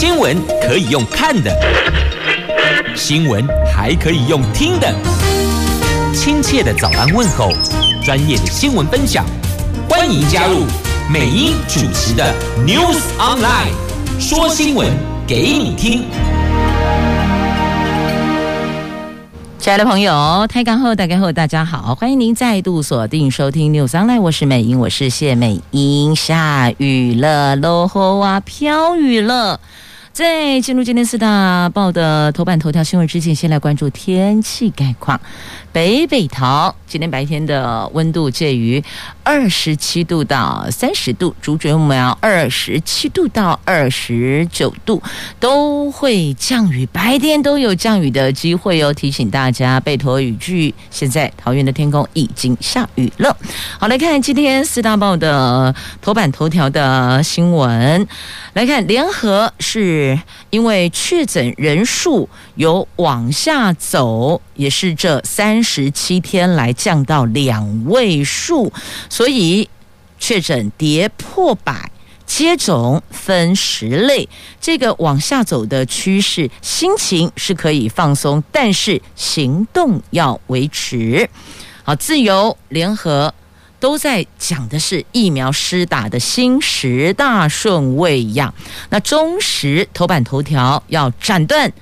新闻可以用看的，新闻还可以用听的。亲切的早安问候，专业的新闻分享，欢迎加入美英主持的 News Online，说新闻给你听。亲爱的朋友，台港后大家好，大家好，欢迎您再度锁定收听 News Online，我是美英，我是谢美英。下雨了，落雨啊，飘雨了。在进入今天四大报的头版头条新闻之前，先来关注天气概况。北北桃今天白天的温度介于二十七度到三十度，竹竹苗二十七度到二十九度，都会降雨，白天都有降雨的机会哦。提醒大家备妥雨具。现在桃园的天空已经下雨了。好，来看今天四大报的头版头条的新闻。来看联合是因为确诊人数有往下走，也是这三。十七天来降到两位数，所以确诊跌破百，接种分十类，这个往下走的趋势，心情是可以放松，但是行动要维持。好，自由联合都在讲的是疫苗施打的新十大顺位呀。那中时头版头条要斩断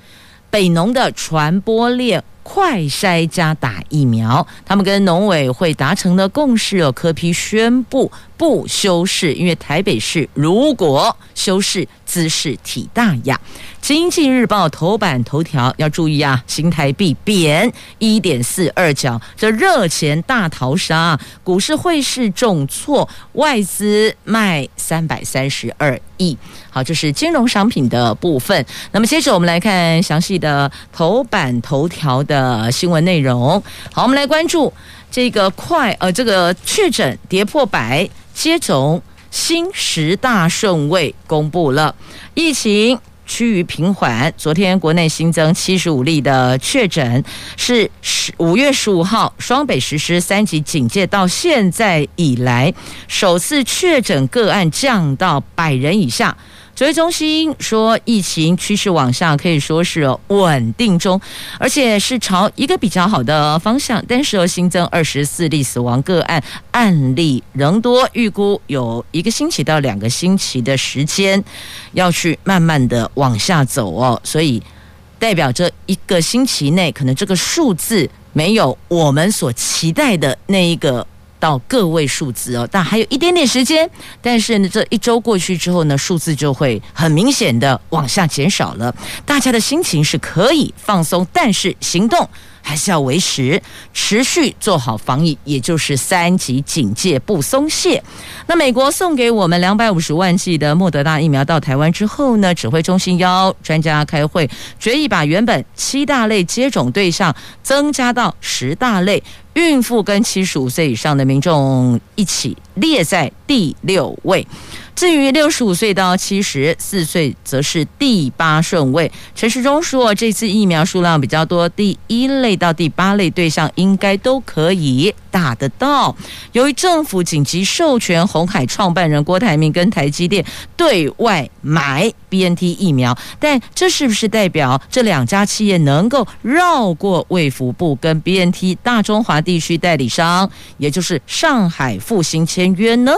北农的传播链。快筛加打疫苗，他们跟农委会达成了共识哦。柯批宣布不修饰，因为台北市如果修饰，姿势体大呀。经济日报头版头条要注意啊，新台币贬一点四二角，这热钱大逃杀，股市汇市重挫，外资卖三百三十二亿。好，这是金融商品的部分。那么接着我们来看详细的头版头条的新闻内容。好，我们来关注这个快呃，这个确诊跌破百，接种新十大顺位公布了，疫情。趋于平缓。昨天国内新增七十五例的确诊，是十五月十五号双北实施三级警戒到现在以来首次确诊个案降到百人以下。指挥中心说，疫情趋势往下，可以说是稳定中，而且是朝一个比较好的方向。但是，新增二十四例死亡个案，案例仍多，预估有一个星期到两个星期的时间要去慢慢的往下走哦。所以，代表着一个星期内，可能这个数字没有我们所期待的那一个。到个位数字哦，但还有一点点时间。但是呢，这一周过去之后呢，数字就会很明显的往下减少了。大家的心情是可以放松，但是行动。还是要维持，持续做好防疫，也就是三级警戒不松懈。那美国送给我们两百五十万剂的莫德纳疫苗到台湾之后呢，指挥中心邀专家开会，决议把原本七大类接种对象增加到十大类，孕妇跟七十五岁以上的民众一起列在第六位。至于六十五岁到七十四岁，则是第八顺位。陈时中说，这次疫苗数量比较多，第一类到第八类对象应该都可以打得到。由于政府紧急授权红海创办人郭台铭跟台积电对外买 BNT 疫苗，但这是不是代表这两家企业能够绕过卫福部跟 BNT 大中华地区代理商，也就是上海复兴签约呢？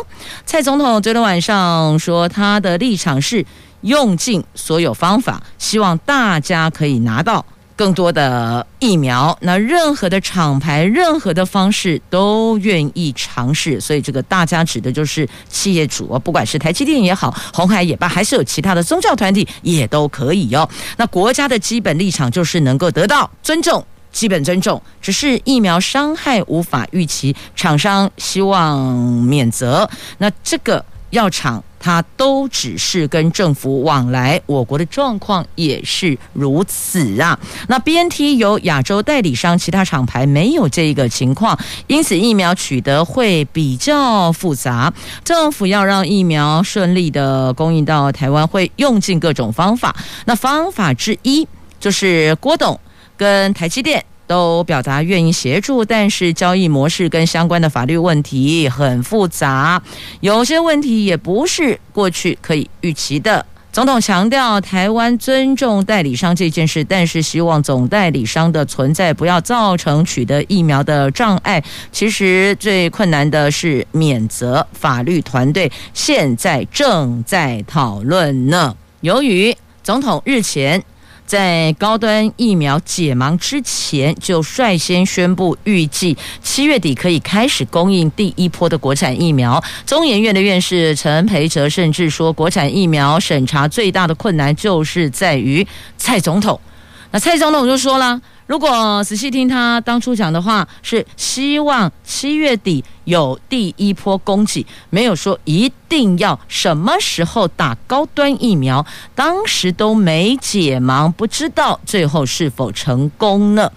蔡总统昨天晚上。说他的立场是用尽所有方法，希望大家可以拿到更多的疫苗。那任何的厂牌、任何的方式都愿意尝试。所以这个大家指的就是企业主啊，不管是台积电也好，红海也罢，还是有其他的宗教团体也都可以哦。那国家的基本立场就是能够得到尊重，基本尊重。只是疫苗伤害无法预期，厂商希望免责。那这个。药厂它都只是跟政府往来，我国的状况也是如此啊。那 BNT 有亚洲代理商，其他厂牌没有这个情况，因此疫苗取得会比较复杂。政府要让疫苗顺利的供应到台湾，会用尽各种方法。那方法之一就是郭董跟台积电。都表达愿意协助，但是交易模式跟相关的法律问题很复杂，有些问题也不是过去可以预期的。总统强调，台湾尊重代理商这件事，但是希望总代理商的存在不要造成取得疫苗的障碍。其实最困难的是免责，法律团队现在正在讨论呢。由于总统日前。在高端疫苗解盲之前，就率先宣布，预计七月底可以开始供应第一波的国产疫苗。中研院的院士陈培哲甚至说，国产疫苗审查最大的困难就是在于蔡总统。那蔡总统就说了，如果仔细听他当初讲的话，是希望七月底有第一波供给，没有说一定要什么时候打高端疫苗。当时都没解盲，不知道最后是否成功呢？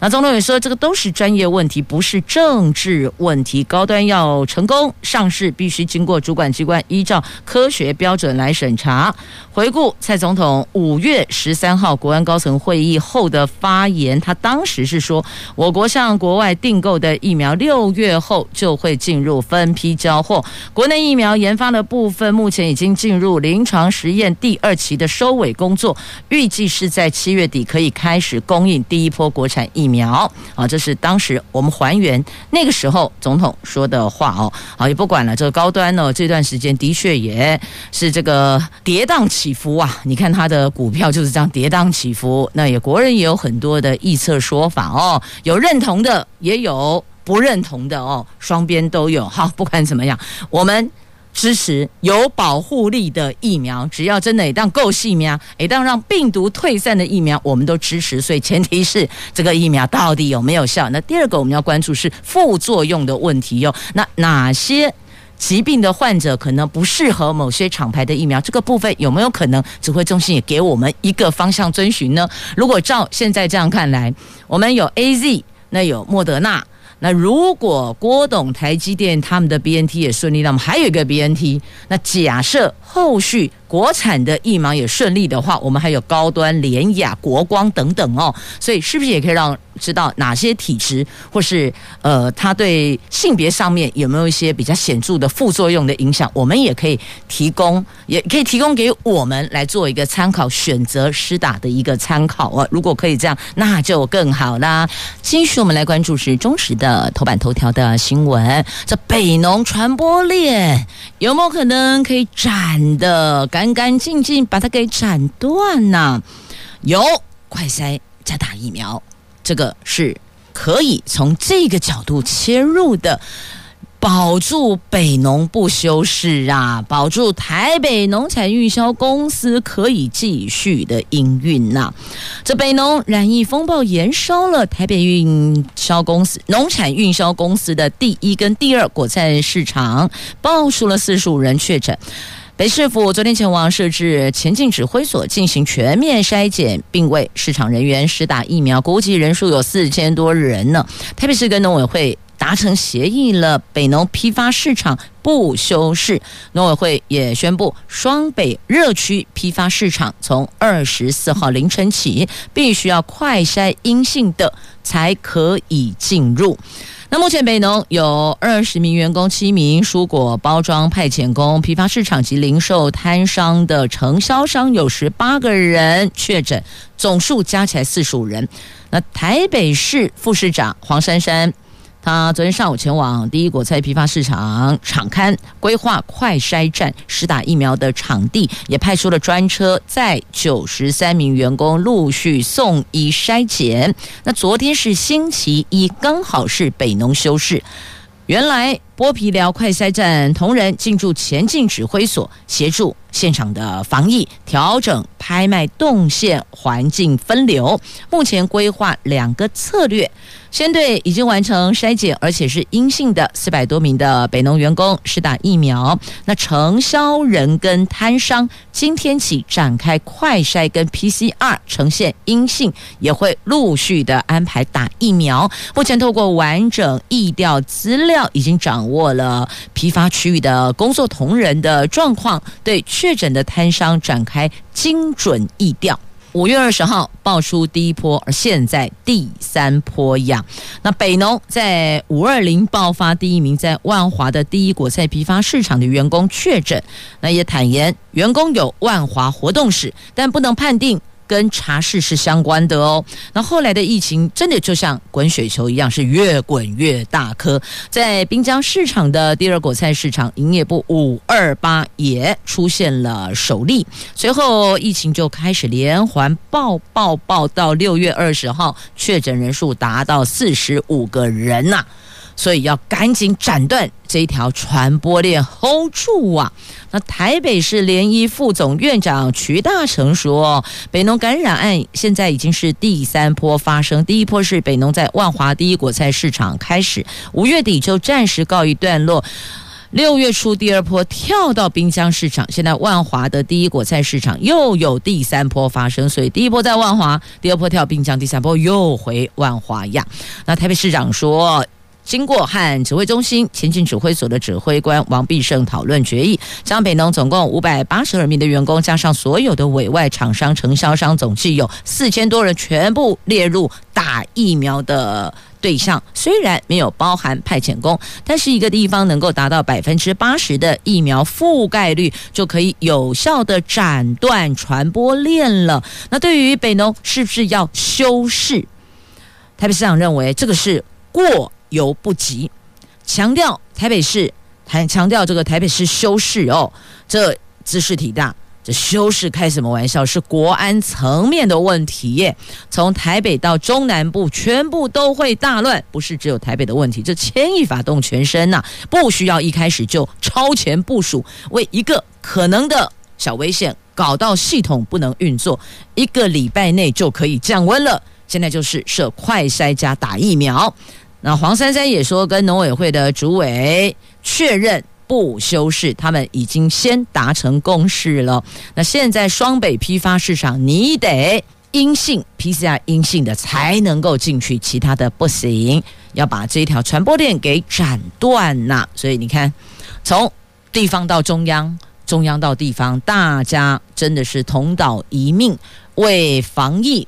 那总统也说，这个都是专业问题，不是政治问题。高端要成功上市，必须经过主管机关依照科学标准来审查。回顾蔡总统五月十三号国安高层会议后的发言，他当时是说，我国向国外订购的疫苗六月后就会进入分批交货。国内疫苗研发的部分目前已经进入临床实验第二期的收尾工作，预计是在七月底可以开始供应第一波国产疫苗。啊，这是当时我们还原那个时候总统说的话哦。好，也不管了，这个高端呢，这段时间的确也是这个跌宕起。伏啊！你看它的股票就是这样跌宕起伏。那也国人也有很多的预测说法哦，有认同的，也有不认同的哦，双边都有。好，不管怎么样，我们支持有保护力的疫苗，只要真的一旦够细苗，一旦让病毒退散的疫苗，我们都支持。所以前提是这个疫苗到底有没有效？那第二个我们要关注是副作用的问题哟。那哪些？疾病的患者可能不适合某些厂牌的疫苗，这个部分有没有可能指挥中心也给我们一个方向遵循呢？如果照现在这样看来，我们有 AZ，那有莫德纳，那如果郭董台积电他们的 BNT 也顺利，那么还有一个 BNT，那假设后续。国产的疫苗也顺利的话，我们还有高端、联雅、国光等等哦，所以是不是也可以让知道哪些体质或是呃，它对性别上面有没有一些比较显著的副作用的影响？我们也可以提供，也可以提供给我们来做一个参考，选择施打的一个参考啊。如果可以这样，那就更好啦。继续，我们来关注是中时的头版头条的新闻，这北农传播链有没有可能可以斩的？干干净净把它给斩断呐！有快筛加打疫苗，这个是可以从这个角度切入的，保住北农不休市啊，保住台北农产运销公司可以继续的营运呐。这北农染疫风暴延烧了台北运销公司农产运销公司的第一跟第二果菜市场，爆出了四十五人确诊。北市府昨天前往设置前进指挥所进行全面筛检，并为市场人员施打疫苗，估计人数有四千多人呢。台北市跟农委会达成协议了，北农批发市场不休市。农委会也宣布，双北热区批发市场从二十四号凌晨起，必须要快筛阴性的才可以进入。那目前北农有二十名员工，七名蔬果包装派遣工，批发市场及零售摊商的承销商有十八个人确诊，总数加起来四十五人。那台北市副市长黄珊珊。他昨天上午前往第一果菜批发市场场刊，规划快筛站实打疫苗的场地，也派出了专车，在九十三名员工陆续送医筛检。那昨天是星期一，刚好是北农休市。原来剥皮寮快筛站同仁进驻前进指挥所，协助现场的防疫，调整拍卖动线，环境分流。目前规划两个策略。先对已经完成筛检而且是阴性的四百多名的北农员工施打疫苗。那承销人跟摊商今天起展开快筛跟 PCR 呈现阴性，也会陆续的安排打疫苗。目前透过完整疫调资料，已经掌握了批发区域的工作同仁的状况，对确诊的摊商展开精准疫调。五月二十号爆出第一波，而现在第三波呀。那北农在五二零爆发第一名，在万华的第一果菜批发市场的员工确诊，那也坦言员工有万华活动史，但不能判定。跟茶室是相关的哦。那后来的疫情真的就像滚雪球一样，是越滚越大颗。在滨江市场的第二果菜市场营业部五二八也出现了首例，随后疫情就开始连环爆爆爆，到六月二十号确诊人数达到四十五个人呐、所以要赶紧斩断这条传播链，hold 住啊！那台北市联医副总院长瞿大成说，北农感染案现在已经是第三波发生，第一波是北农在万华第一果菜市场开始，五月底就暂时告一段落，六月初第二波跳到滨江市场，现在万华的第一果菜市场又有第三波发生，所以第一波在万华，第二波跳滨江，第三波又回万华呀。那台北市长说。经过和指挥中心前进指挥所的指挥官王必胜讨论决议，将北农总共五百八十二名的员工，加上所有的委外厂商、承销商，总计有四千多人，全部列入打疫苗的对象。虽然没有包含派遣工，但是一个地方能够达到百分之八十的疫苗覆盖率，就可以有效的斩断传播链了。那对于北农是不是要修饰？台北市长认为这个是过。犹不及，强调台北市，还强调这个台北市修饰哦，这姿势体大，这修饰开什么玩笑？是国安层面的问题耶。从台北到中南部，全部都会大乱，不是只有台北的问题。这牵一发动全身呐、不需要一开始就超前部署，为一个可能的小危险搞到系统不能运作，一个礼拜内就可以降温了。现在就是设快筛加打疫苗。那黄珊珊也说，跟农委会的主委确认不修饰，他们已经先达成共识了。那现在双北批发市场，你得阴性 PCR 阴性的才能够进去，其他的不行。要把这一条传播链给斩断呐。所以你看，从地方到中央，中央到地方，大家真的是同岛一命，为防疫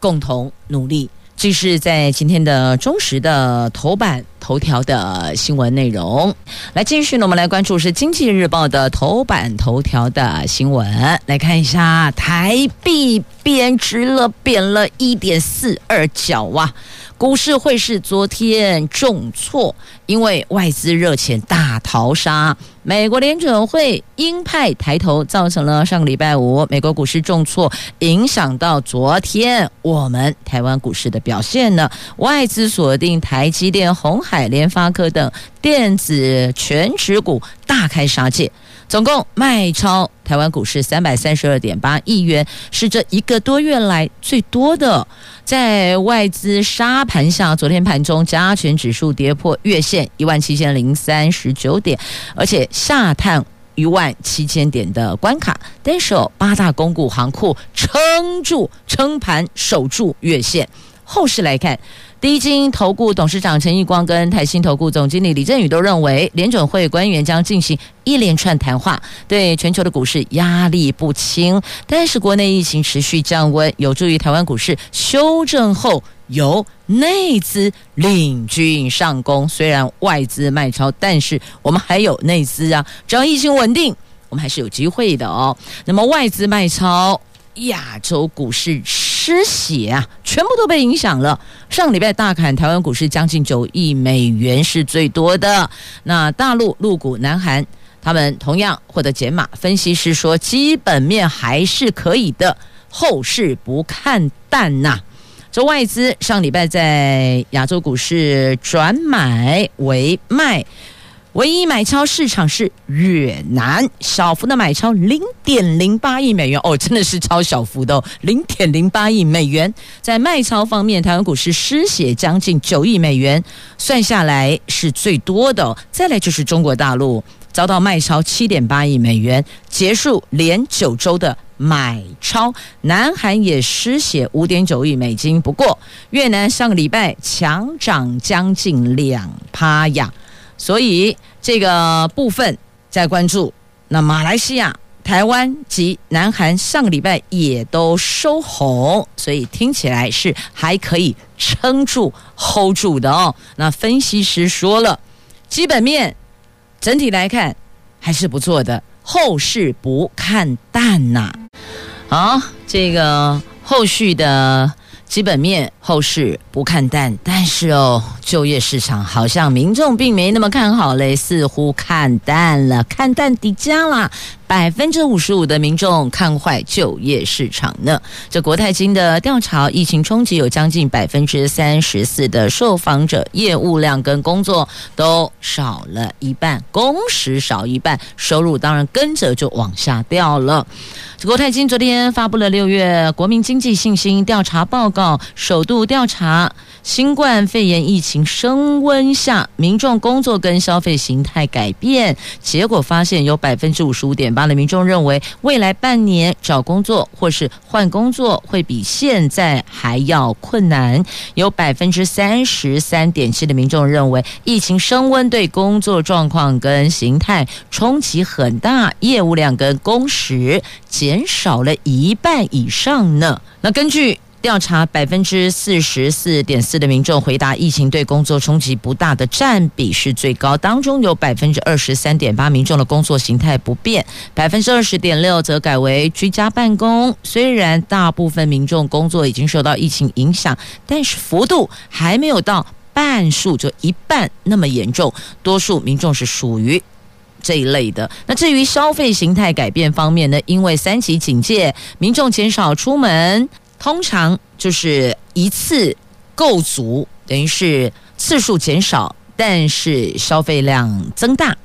共同努力。这是在今天的中时的头版头条的新闻内容。来，继续呢，我们来关注是《经济日报》的头版头条的新闻。来看一下，台币贬值了，贬了一点四二角哇！股市汇市昨天重挫，因为外资热钱大逃杀。美国联准会鹰派抬头，造成了上个礼拜五美国股市重挫，影响到昨天我们台湾股市的表现呢。外资锁定台积电、鸿海、联发科等电子全持股，大开杀戒。总共卖超台湾股市三百三十二点八亿元，是这一个多月来最多的。在外资杀盘下，昨天盘中加权指数跌破月线一万七千零三十九点，而且下探一万七千点的关卡。但是八大公股行库撑住撑盘，守住月线。后市来看。第一金投顾董事长陈奕光跟台新投顾总经理李振宇都认为，联准会官员将进行一连串谈话，对全球的股市压力不轻。但是国内疫情持续降温，有助于台湾股市修正后由内资领军上攻。虽然外资卖超，但是我们还有内资啊，只要疫情稳定，我们还是有机会的哦。那么外资卖超，亚洲股市失血啊，全部都被影响了。上礼拜大砍台湾股市将近九亿美元是最多的。那大陆陆股、南韩他们同样获得减码。分析师说，基本面还是可以的，后市不看淡呐、这外资上礼拜在亚洲股市转买为卖。唯一买超市场是越南，小幅的买超零点零八亿美元哦，真的是超小幅的，零点零八亿美元。在卖超方面，台湾股市失血将近九亿美元，算下来是最多的。再来就是中国大陆遭到卖超七点八亿美元，结束连九周的买超。南韩也失血五点九亿美金，不过越南上个礼拜强涨将近两趴呀。所以这个部分在关注，那马来西亚台湾及南韩上个礼拜也都收红，所以听起来是还可以撑住、hold 住的哦。那分析师说了，基本面整体来看还是不错的，后市不看淡呐、啊。好，这个后续的。基本面后市不看淡，但是哦，就业市场好像民众并没那么看好嘞，似乎看淡了，看淡底价啦。百分之五十五的民众看坏就业市场呢。这国泰金的调查，疫情冲击有将近百分之三十四的受访者业务量跟工作都少了一半，工时少一半，收入当然跟着就往下掉了。这国泰金昨天发布了六月国民经济信心调查报告，首度调查。新冠肺炎疫情升温下，民众工作跟消费形态改变，结果发现有百分之五十五点八的民众认为，未来半年找工作或是换工作会比现在还要困难。有百分之三十三点七的民众认为，疫情升温对工作状况跟形态冲击很大，业务量跟工时减少了一半以上呢。那根据。调查百分之四十四点四的民众回答，疫情对工作冲击不大的占比是最高，当中有百分之二十三点八民众的工作形态不变，百分之二十点六则改为居家办公。虽然大部分民众工作已经受到疫情影响，但是幅度还没有到半数就一半那么严重，多数民众是属于这一类的。那至于消费形态改变方面呢？因为三级警戒，民众减少出门。通常就是一次够足，等于是次数减少，但是消费量增大。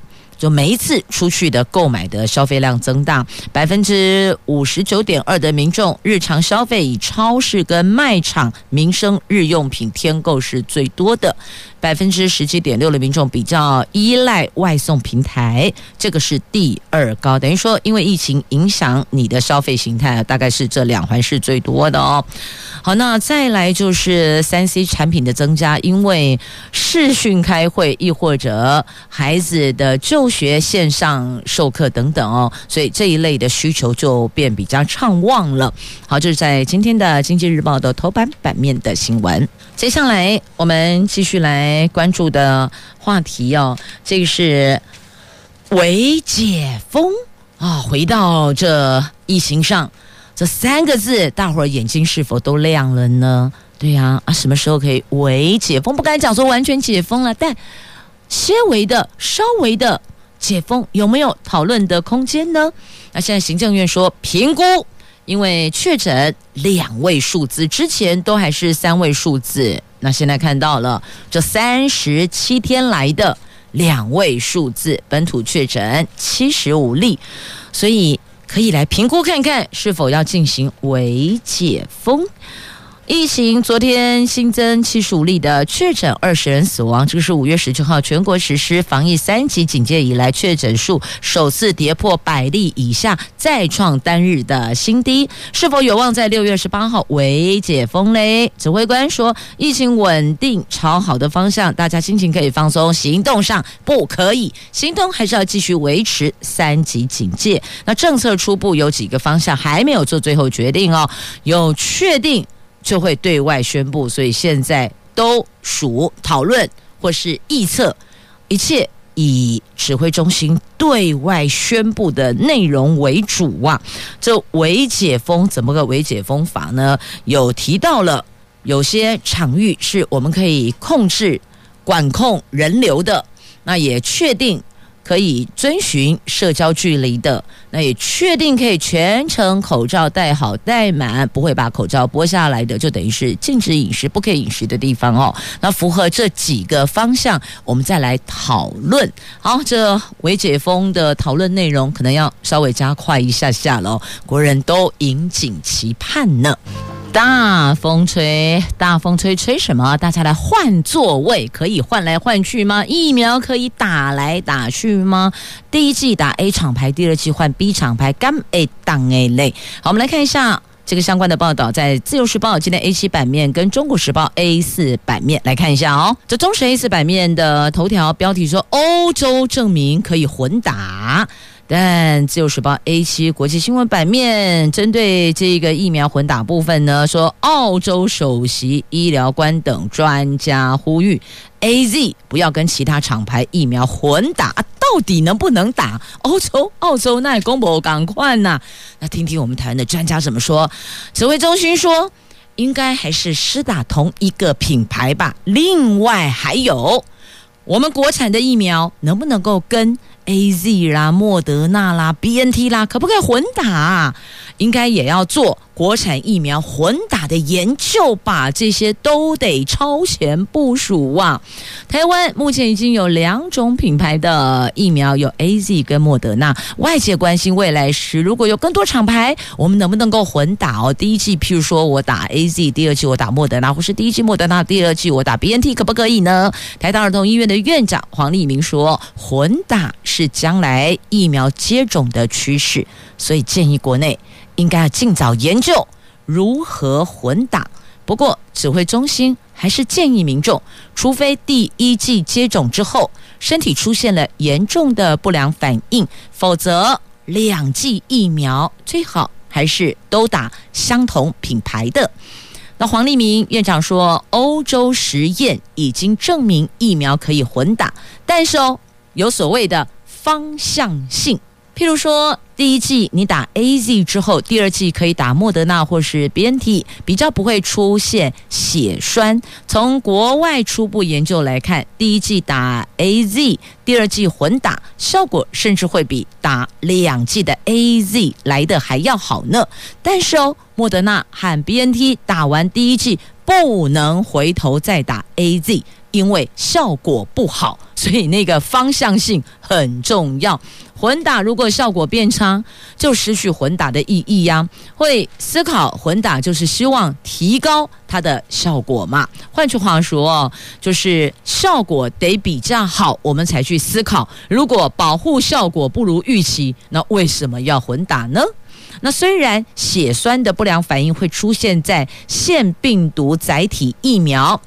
就每一次出去的购买的消费量增大，百分之五十九点二的民众日常消费以超市跟卖场民生日用品添购是最多的，百分之十七点六的民众比较依赖外送平台，这个是第二高。等于说，因为疫情影响你的消费形态，大概是这两环是最多的哦。好，那再来就是三 C 产品的增加，因为视讯开会，亦或者孩子的就学线上授课等等哦，所以这一类的需求就变比较畅旺了。好，这、是在今天的《经济日报》的头版版面的新闻。接下来我们继续来关注的话题哦，这个是微解封啊，回到这疫情上。这三个字，大伙儿眼睛是否都亮了呢？对呀，啊，什么时候可以微解封？不敢讲说完全解封了，但些微的、稍微的解封，有没有讨论的空间呢？那现在行政院说评估，因为确诊两位数字，之前都还是三位数字，那现在看到了这三十七天来的两位数字，本土确诊七十五例，所以。可以来评估看看是否要进行微解封。疫情昨天新增七十五例的确诊，二十人死亡。这个是五月十九号全国实施防疫三级警戒以来确诊数首次跌破百例以下，再创单日的新低。是否有望在六月十八号为解封嘞？指挥官说，疫情稳定朝好的方向，大家心情可以放松，行动上不可以，行动还是要继续维持三级警戒。那政策初步有几个方向还没有做最后决定哦，有确定。就会对外宣布，所以现在都属讨论或是预测，一切以指挥中心对外宣布的内容为主啊。这微解封怎么个微解封法呢？有提到了有些场域是我们可以控制管控人流的，那也确定。可以遵循社交距离的，那也确定可以全程口罩戴好戴满，不会把口罩剥下来的，就等于是禁止饮食、不可以饮食的地方哦。那符合这几个方向，我们再来讨论。好，这微解封的讨论内容可能要稍微加快一下下了哦，国人都引颈期盼呢。大风吹，大风吹，吹什么？大家来换座位，可以换来换去吗？疫苗可以打来打去吗？第一剂打 A 厂牌，第二剂换 B 厂牌，干 A 当 A 类。好，我们来看一下这个相关的报道，在自由时报今天 A 七版面跟中国时报 A 四版面来看一下哦。这中时 A 四版面的头条标题说，欧洲证明可以混打。但自由时报 A 七国际新闻版面针对这个疫苗混打部分呢，说澳洲首席医疗官等专家呼吁 AZ 不要跟其他厂牌疫苗混打，到底能不能打？欧洲、澳洲那也公布赶快呐！那听听我们台湾的专家怎么说。指挥中心说，应该还是施打同一个品牌吧。另外还有，我们国产的疫苗能不能够跟？A Z 啦，莫德纳啦，B N T 啦，可不可以混打啊？应该也要做。国产疫苗混打的研究吧，这些都得超前部署啊！台湾目前已经有两种品牌的疫苗，有 AZ 跟莫德纳。外界关心未来时如果有更多厂牌，我们能不能够混打哦？第一季，譬如说我打 AZ，第二季我打莫德纳，或是第一季莫德纳，第二季我打 BNT，可不可以呢？台大儿童医院的院长黄立明说，混打是将来疫苗接种的趋势，所以建议国内。应该要尽早研究如何混打。不过，指挥中心还是建议民众，除非第一剂接种之后身体出现了严重的不良反应，否则两剂疫苗最好还是都打相同品牌的。那黄立明院长说，欧洲实验已经证明疫苗可以混打，但是哦，有所谓的方向性。譬如说，第一剂你打 AZ 之后，第二剂可以打莫德纳或是 BNT，比较不会出现血栓。从国外初步研究来看，第一剂打 AZ，第二剂混打，效果甚至会比打两剂的 AZ 来得还要好呢。但是哦，莫德纳和 BNT 打完第一剂不能回头再打 AZ。因为效果不好，所以那个方向性很重要。混打如果效果变差，就失去混打的意义呀。会思考混打，就是希望提高它的效果嘛。换句话说，就是效果得比较好，我们才去思考。如果保护效果不如预期，那为什么要混打呢？那虽然血栓的不良反应会出现在腺病毒载体疫苗。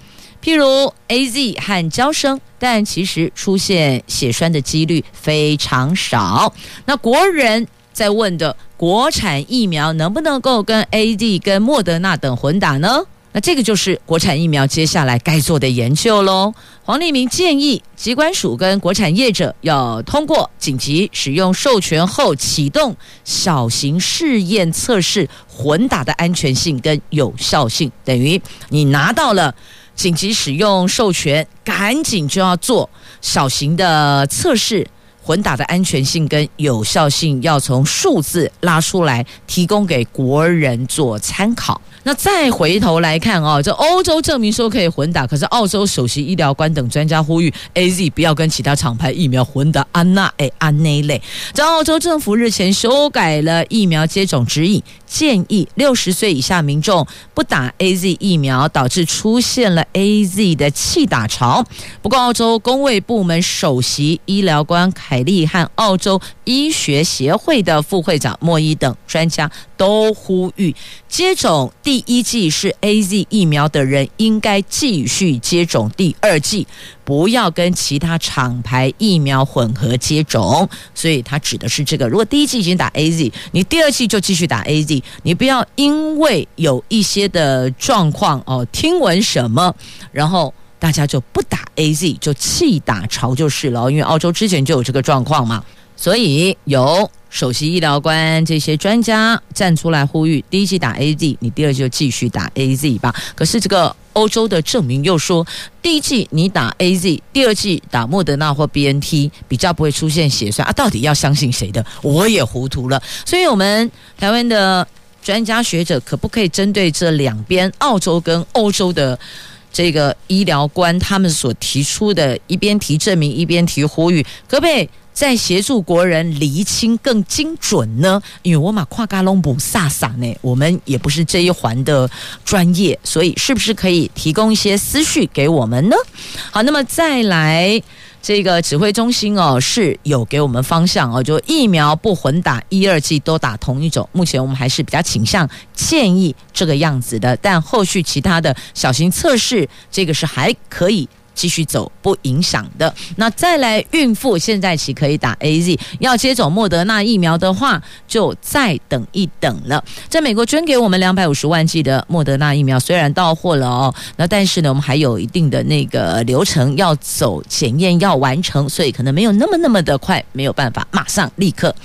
譬如 AZ 和交生，但其实出现血栓的几率非常少。那国人在问的国产疫苗能不能够跟 A D 跟莫德纳等混打呢？那这个就是国产疫苗接下来该做的研究喽。黄立明建议，疾管署跟国产业者要通过紧急使用授权后启动小型试验测试混打的安全性跟有效性，等于你拿到了。紧急使用授权，赶紧就要做小型的测试，混打的安全性跟有效性要从数字拉出来，提供给国人做参考。那再回头来看哦，这欧洲证明说可以混打，可是澳洲首席医疗官等专家呼吁 AZ 不要跟其他厂牌疫苗混打。安娜诶，安内类，这澳洲政府日前修改了疫苗接种指引，建议六十岁以下民众不打 AZ 疫苗，导致出现了 AZ 的弃打潮。不过，澳洲公卫部门首席医疗官凯利和澳洲医学协会的副会长莫伊等专家都呼吁接种。第一剂是 AZ 疫苗的人，应该继续接种第二剂，不要跟其他厂牌疫苗混合接种。所以，他指的是这个：如果第一剂已经打 AZ，你第二剂就继续打 AZ，你不要因为有一些的状况哦，听闻什么，然后大家就不打 AZ，就弃打潮就是了。因为澳洲之前就有这个状况嘛，所以有。首席医疗官这些专家站出来呼吁：第一剂打 AZ，你第二剂就继续打 AZ 吧。可是这个欧洲的证明又说，第一剂你打 AZ，第二剂打莫德纳或 BNT 比较不会出现血栓啊。到底要相信谁的？我也糊涂了。所以，我们台湾的专家学者可不可以针对这两边澳洲跟欧洲的这个医疗官他们所提出的，一边提证明，一边提呼吁，可不可以？在协助国人厘清更精准呢？因为我马跨嘎隆布萨萨呢，我们也不是这一环的专业，所以是不是可以提供一些思绪给我们呢？好，那么再来这个指挥中心哦，是有给我们方向哦，就疫苗不混打，一二剂都打同一种。目前我们还是比较倾向建议这个样子的，但后续其他的小型测试，这个是还可以。继续走不影响的。那再来，孕妇现在起可以打 AZ，要接种莫德纳疫苗的话，就再等一等了。在美国捐给我们两百五十万剂的莫德纳疫苗，虽然到货了哦，那但是呢，我们还有一定的那个流程要走，检验要完成，所以可能没有那么那么的快，没有办法马上立刻。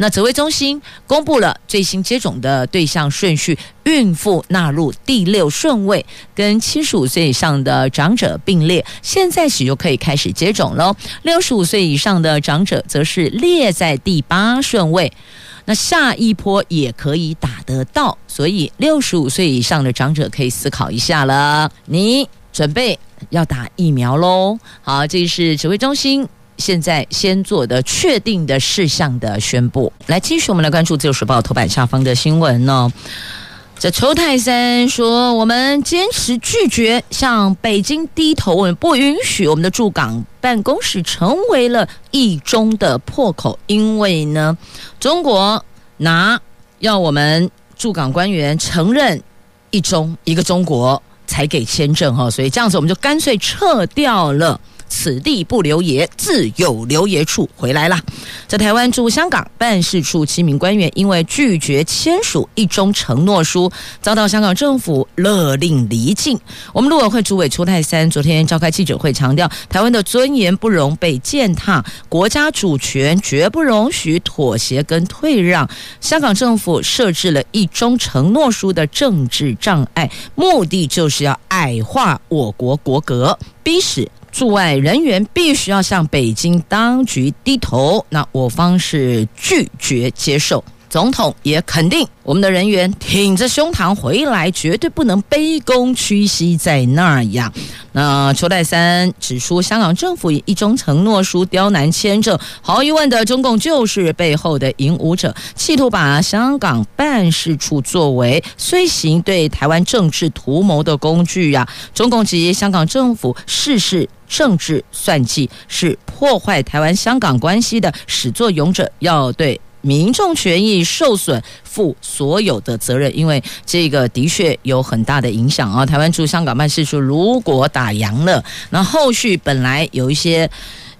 那指挥中心公布了最新接种的对象顺序，孕妇纳入第六顺位，跟七十五岁以上的长者并列。现在起就可以开始接种喽。六十五岁以上的长者则是列在第八顺位。那下一波也可以打得到，所以六十五岁以上的长者可以思考一下了。你准备要打疫苗喽？好，这是指挥中心。现在先做的确定的事项的宣布，来继续我们来关注《自由时报》头版下方的新闻呢、哦。这邱泰森说：“我们坚持拒绝向北京低头，我们不允许我们的驻港办公室成为了一中的破口，因为呢，中国拿要我们驻港官员承认一中一个中国才给签证哈，所以这样子我们就干脆撤掉了。”此地不留爷，自有留爷处。回来了，在台湾驻香港办事处七名官员因为拒绝签署一中承诺书，遭到香港政府勒令离境。我们陆委会主委邱泰三昨天召开记者会，强调台湾的尊严不容被践踏，国家主权绝不容许妥协跟退让。香港政府设置了一中承诺书的政治障碍，目的就是要矮化我国国格，逼使。驻外人员必须要向北京当局低头，那我方是拒绝接受。总统也肯定我们的人员挺着胸膛回来，绝对不能卑躬屈膝在那儿呀。那邱太三指出，香港政府以一中承诺书刁难签证，毫无疑问的，中共就是背后的引武者，企图把香港办事处作为虽行对台湾政治图谋的工具呀。中共及香港政府事事政治算计，是破坏台湾香港关系的始作俑者，要对。民众权益受损，负所有的责任，因为这个的确有很大的影响啊。台湾驻香港办事处如果打烊了，那后续本来有一些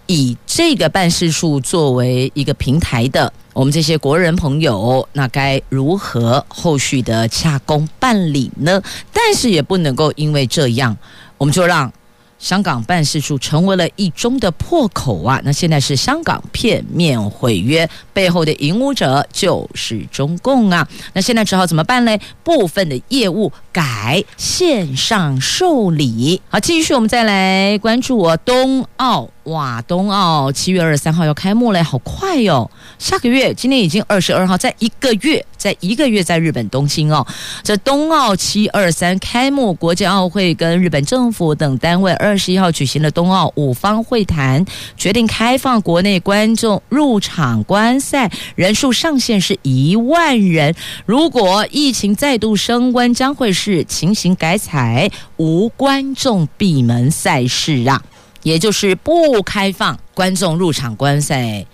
以这个办事处作为一个平台的，我们这些国人朋友，那该如何后续的洽公办理呢？但是也不能够因为这样，我们就让。香港办事处成为了一中的破口啊！那现在是香港片面毁约，背后的引武者就是中共啊！那现在只好怎么办嘞？部分的业务改线上受理。好，继续我们再来关注我冬奥。哇，冬奥七月二十三号要开幕嘞，好快哟、下个月，今天已经二十二号，在一个月，在一个月，在日本东京哦。这冬奥七二三开幕，国际奥会跟日本政府等单位二十一号举行了冬奥五方会谈，决定开放国内观众入场观赛，人数上限是一万人。如果疫情再度升温，将会是情形改采无观众闭门赛事啊。也就是不开放观众入场观赛，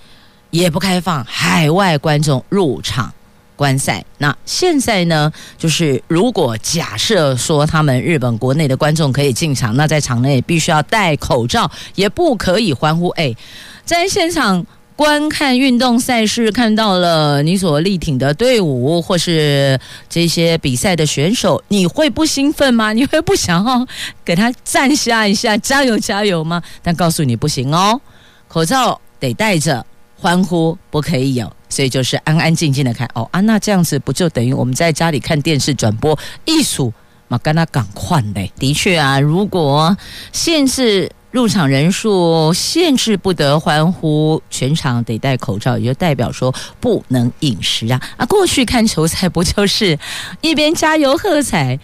也不开放海外观众入场观赛。那现在呢，就是如果假设说他们日本国内的观众可以进场，那在场内必须要戴口罩，也不可以欢呼。哎，在现场。观看运动赛事，看到了你所力挺的队伍，或是这些比赛的选手，你会不兴奋吗？你会不想要给他 赞下一下，加油加油吗？但告诉你不行哦，口罩得戴着，欢呼不可以有，所以就是安安静静的看哦啊，那这样子不就等于我们在家里看电视转播艺术嘛？跟他赶快嘞！的确啊，如果限制。入场人数限制不得欢呼，全场得戴口罩，也就代表说不能饮食啊！啊，过去看球赛不就是一边加油喝彩，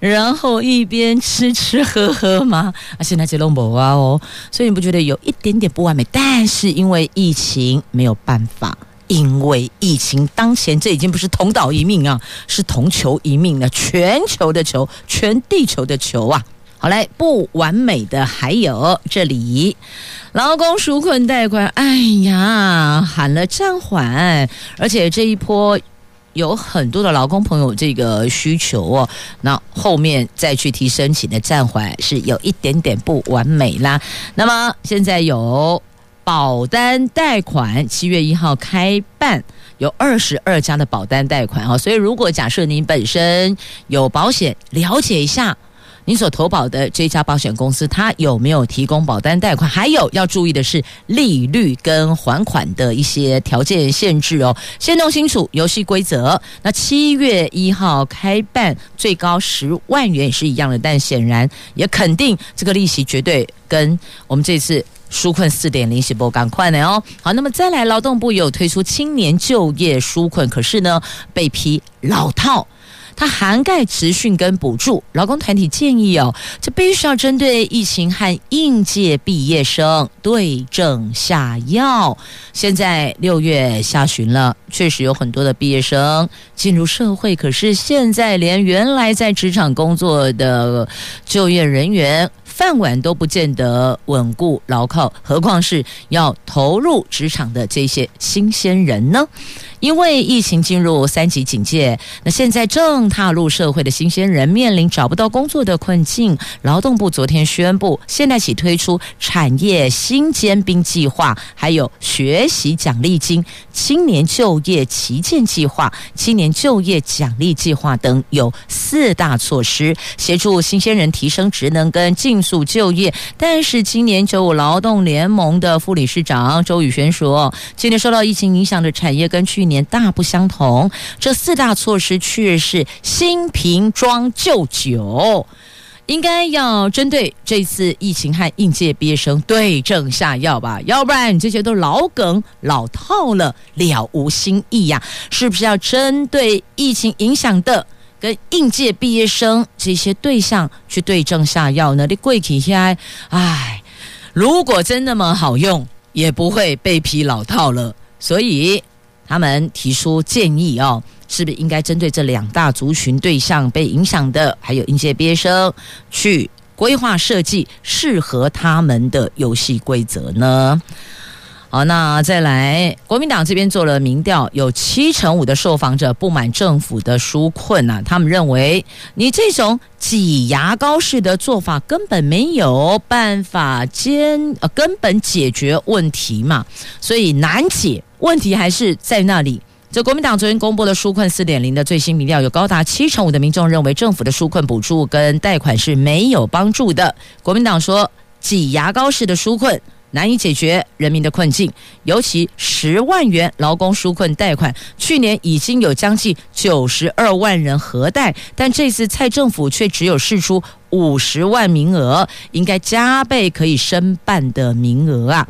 然后一边吃吃喝喝吗？啊，现在这都没啊哦，所以你不觉得有一点点不完美？但是因为疫情没有办法，因为疫情当前，这已经不是同岛一命啊，是同球一命了，全球的球，全地球的球啊！好嘞，不完美的还有这里，劳工纾困贷款，哎呀，喊了暂缓，而且这一波有很多的劳工朋友这个需求哦，那后面再去提申请的暂缓是有一点点不完美啦。那么现在有保单贷款，七月一号开办，有二十二家的保单贷款啊，所以如果假设您本身有保险，了解一下。你所投保的这家保险公司，它有没有提供保单贷款？还有要注意的是利率跟还款的一些条件限制哦，先弄清楚游戏规则。那七月一号开办，最高十万元也是一样的，但显然也肯定这个利息绝对跟我们这次纾困四点零是不赶快的哦。好，那么再来，劳动部有推出青年就业纾困，可是呢被批老套。它涵盖职训跟补助，劳工团体建议哦，这必须要针对疫情和应届毕业生对症下药。现在六月下旬了，确实有很多的毕业生进入社会，可是现在连原来在职场工作的就业人员。饭碗都不见得稳固牢靠，何况是要投入职场的这些新鲜人呢？因为疫情进入三级警戒，那现在正踏入社会的新鲜人面临找不到工作的困境。劳动部昨天宣布，现在起推出产业新尖兵计划，还有学习奖励金、青年就业旗舰计划、青年就业奖励计划等，有四大措施，协助新鲜人提升职能跟进速就业，但是今年九五劳动联盟的副理事长周宇轩说，今年受到疫情影响的产业跟去年大不相同。这四大措施却是新瓶装旧酒，应该要针对这次疫情和应届毕业生对症下药吧，要不然这些都老梗老套了，了无新意呀、是不是要针对疫情影响的？跟应届毕业生这些对象去对症下药呢？你贵体下来，唉，如果真那么好用，也不会被批老套了。所以他们提出建议哦，是不是应该针对这两大族群对象被影响的，还有应届毕业生，去规划设计适合他们的游戏规则呢？好，那再来，国民党这边做了民调，有七成五的受访者不满政府的纾困啊，他们认为你这种挤牙膏式的做法根本没有办法兼呃根本解决问题嘛，所以难解，问题还是在那里。这国民党昨天公布了纾困四点零的最新民调，有高达七成五的民众认为政府的纾困补助跟贷款是没有帮助的。国民党说挤牙膏式的纾困。难以解决人民的困境，尤其十万元劳工纾困贷款，去年已经有将近九十二万人核贷，但这次蔡政府却只有释出。五十万名额应该加倍可以申办的名额啊！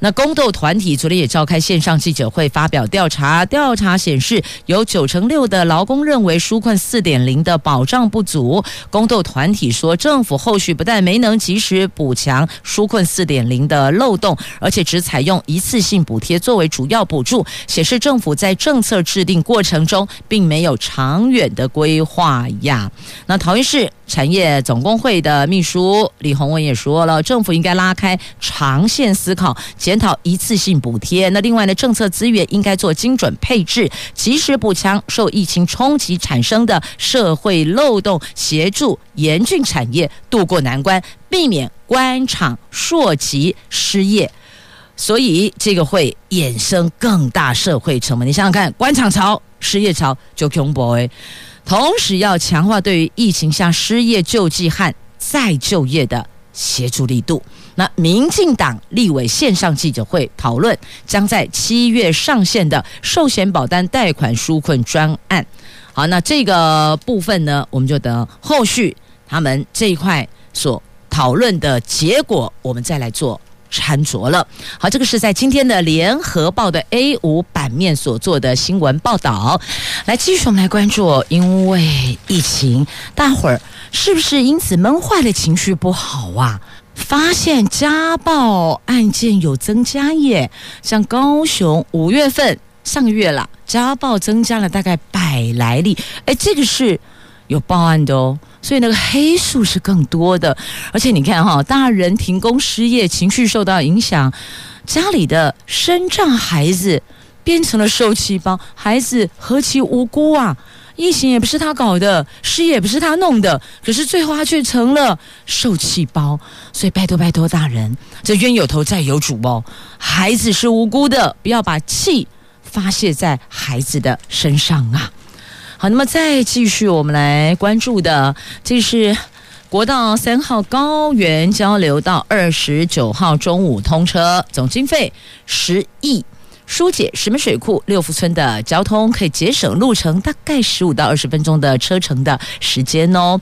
那公斗团体昨天也召开线上记者会，发表调查。调查显示，有九成六的劳工认为纾困四点零的保障不足。公斗团体说，政府后续不但没能及时补强纾困四点零的漏洞，而且只采用一次性补贴作为主要补助，显示政府在政策制定过程中并没有长远的规划呀。那桃园市产业总工会的秘书李洪文也说了，政府应该拉开长线思考，检讨一次性补贴。那另外呢，政策资源应该做精准配置，及时补强受疫情冲击产生的社会漏洞，协助严峻产业渡过难关，避免官场硕极失业。所以这个会衍生更大社会成本。你想想看，官场潮、失业潮就恐怖诶。同时要强化对于疫情下失业救济和再就业的协助力度。那民进党立委线上记者会讨论，将在七月上线的寿险保单贷款纾困专案。好，那这个部分呢，我们就等后续他们这一块所讨论的结果，我们再来做。掺着了。好，这个是在今天的联合报的 A 五版面所做的新闻报道。来，继续我们来关注，因为疫情，大伙儿是不是因此闷坏了，情绪不好啊？发现家暴案件有增加耶，像高雄五月份上个月了，家暴增加了大概百来例。哎，这个是有报案的哦。所以那个黑数是更多的，而且你看哈，大人停工失业，情绪受到影响，家里的身障孩子变成了受气包，孩子何其无辜啊！疫情也不是他搞的，失业也不是他弄的，可是最后他却成了受气包。所以拜托拜托大人，这冤有头债有主哦，孩子是无辜的，不要把气发泄在孩子的身上啊！好，那么再继续，我们来关注的，这是国道三号高原交流道二十九号中午通车，总经费十亿。疏解石门水库六福村的交通，可以节省路程大概十五到二十分钟的车程的时间哦。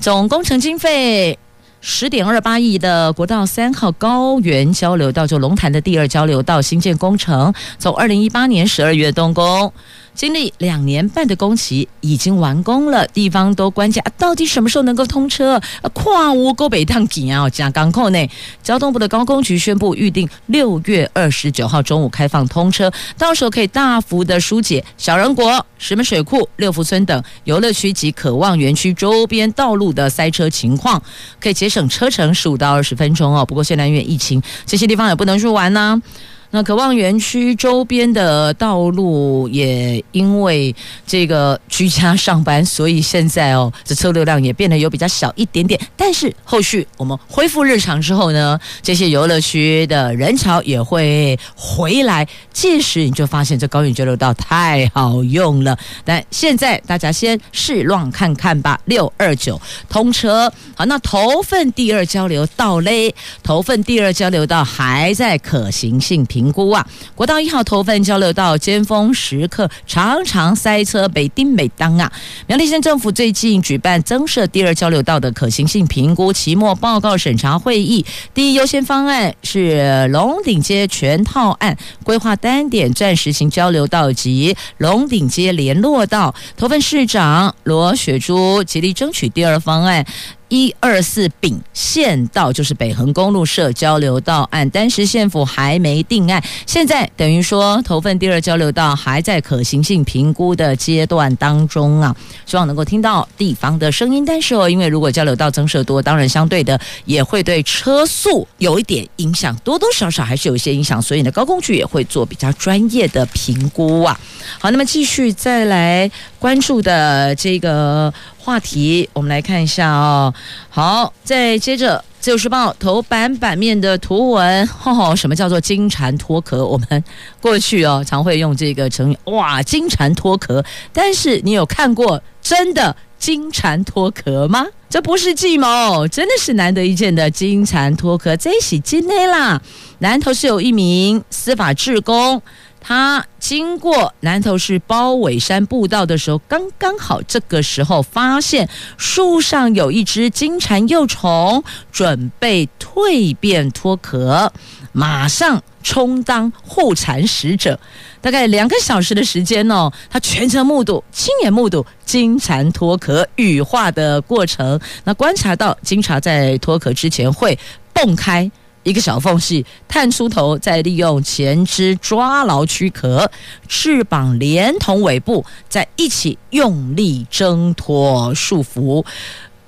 总工程经费十点二八亿的国道三号高原交流道，就龙潭的第二交流道新建工程，从二零一八年十二月动工。经历两年半的工期，已经完工了。地方都关切，啊，到底什么时候能够通车？跨乌沟北趟紧啊，加港口内，交通部的高工局宣布，预定六月二十九号中午开放通车，到时候可以大幅的疏解小人国、石门水库、六福村等游乐区及渴望园区周边道路的塞车情况，可以节省车程十五到二十分钟哦。不过现在因为疫情，这些地方也不能去玩呢、那渴望园区周边的道路也因为这个居家上班，所以现在哦，这车流量也变得有比较小一点点。但是后续我们恢复日常之后呢，这些游乐区的人潮也会回来。届时你就发现这高远交流道太好用了。但现在大家先试乱看看吧。六二九通车，好，那头份第二交流道嘞，头份第二交流道还在可行性评。评估啊，国道一号头份交流道尖峰时刻常常塞车，北丁美当啊。苗栗县政府最近举办增设第二交流道的可行性评估期末报告审查会议，第一优先方案是龙顶街全套案规划单点暂时行交流道及龙顶街联络道。头份市长罗雪珠极力争取第二方案。一二四丙县道就是北横公路设交流道案，当时县府还没定案。现在等于说头份第二交流道还在可行性评估的阶段当中啊，希望能够听到地方的声音。但是哦，因为如果交流道增设多，当然相对的也会对车速有一点影响，多多少少还是有一些影响。所以呢，高工局也会做比较专业的评估啊。好，那么继续再来关注的这个。话题，我们来看一下哦。好，再接着《自由时报》头版版面的图文，吼吼，什么叫做金蝉脱壳？我们过去哦常会用这个成语，哇，金蝉脱壳。但是你有看过真的金蝉脱壳吗？这不是计谋，真的是难得一见的金蝉脱壳。这一起今天啦，南投是有一名司法志工。他经过南投市包尾山步道的时候，刚刚好这个时候发现树上有一只金蝉幼虫，准备蜕变脱壳，马上充当护蝉使者。大概两个小时的时间哦，他全程目睹、亲眼目睹金蝉脱壳羽化的过程。那观察到金蝉在脱壳之前会蹦开。一个小缝隙，探出头，再利用前肢抓牢躯壳，翅膀连同尾部在一起用力挣脱束缚。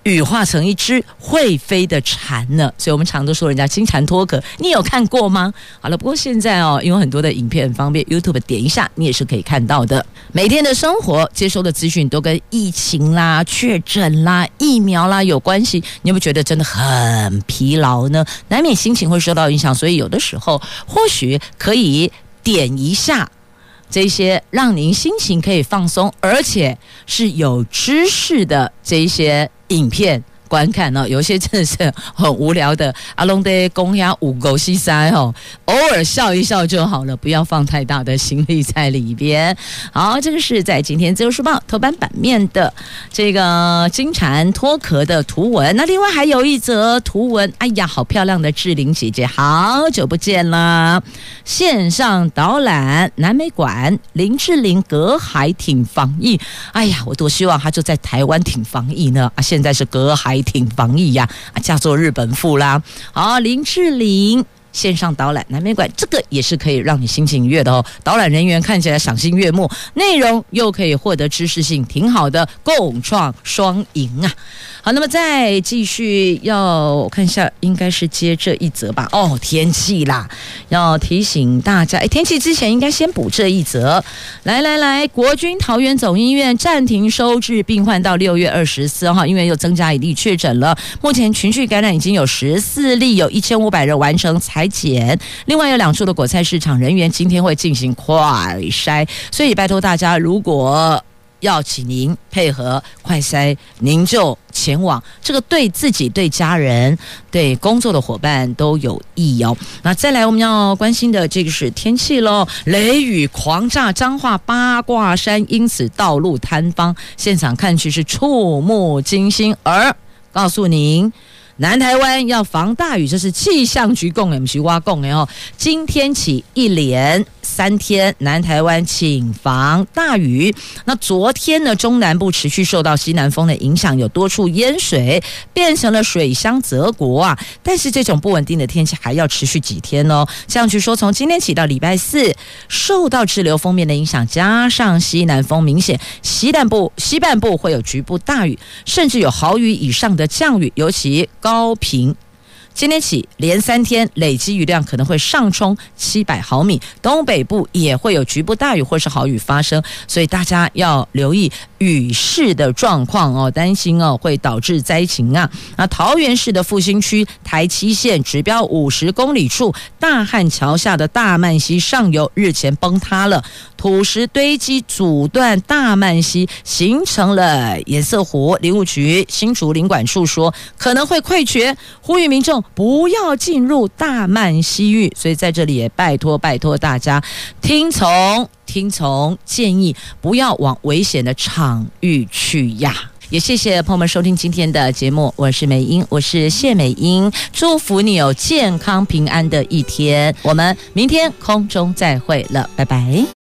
羽化成一只会飞的蝉呢，所以我们常都说人家金蝉脱壳，你有看过吗？好了，不过现在哦，因为很多的影片很方便，YouTube 点一下，你也是可以看到的。每天的生活接收的资讯都跟疫情啦、确诊啦、疫苗啦有关系，你有没有觉得真的很疲劳呢？难免心情会受到影响，所以有的时候或许可以点一下这些让您心情可以放松，而且是有知识的这一些。影片观看呢，有些真的是很无聊的。阿龙的公鸭五狗西塞哦，偶尔笑一笑就好了，不要放太大的心力在里边。好，这个是在今天《自由时报》头版版面的这个金蝉脱壳的图文。那另外还有一则图文，哎呀，好漂亮的志玲姐姐，好久不见了！线上导览南美馆，林志玲隔海挺防疫。哎呀，我多希望她就在台湾挺防疫呢！啊，现在是隔海挺防疫呀，啊，嫁做日本妇啦。好，林志玲线上导览，南美馆这个也是可以让你心情愉悦的哦。导览人员看起来赏心悦目，内容又可以获得知识性，挺好的，共创双赢啊！好，那么再继续要看一下，应该是接这一则吧？哦，天气啦，要提醒大家，哎，天气之前应该先补这一则。来来来，国军桃园总医院暂停收治病患到六月二十四号，因为又增加一例确诊了。目前群聚感染已经有十四例，有一千五百人完成采检。另外有两处的果菜市场人员今天会进行快筛，所以拜托大家，如果要请您配合快筛，您就前往。这个对自己、对家人、对工作的伙伴都有益哦。那再来，我们要关心的这个是天气喽，雷雨狂炸彰化八卦山，因此道路坍方，现场看去是触目惊心。而告诉您。南台湾要防大雨，这是气象局供我们去挖供的哦。今天起一连三天，南台湾请防大雨。那昨天呢，中南部持续受到西南风的影响，有多处淹水，变成了水乡泽国啊。但是这种不稳定的天气还要持续几天哦。气象局说，从今天起到礼拜四，受到滞留锋面的影响，加上西南风明显，西南部西半部会有局部大雨，甚至有豪雨以上的降雨，尤其高。高频，今天起连三天累积雨量可能会上冲七百毫米，东北部也会有局部大雨或是豪雨发生，所以大家要留意。雨势的状况哦，担心哦会导致灾情啊。那桃园市的复兴区台七线指标五十公里处大汉桥下的大曼溪上游日前崩塌了，土石堆积阻断大曼溪，形成了颜色湖。林务局新竹林管处说可能会溃决，呼吁民众不要进入大曼西域。所以在这里也拜托拜托大家听从。听从建议，不要往危险的场域去呀！也谢谢朋友们收听今天的节目，我是美英，我是谢美英，祝福你有健康平安的一天，我们明天空中再会了，拜拜。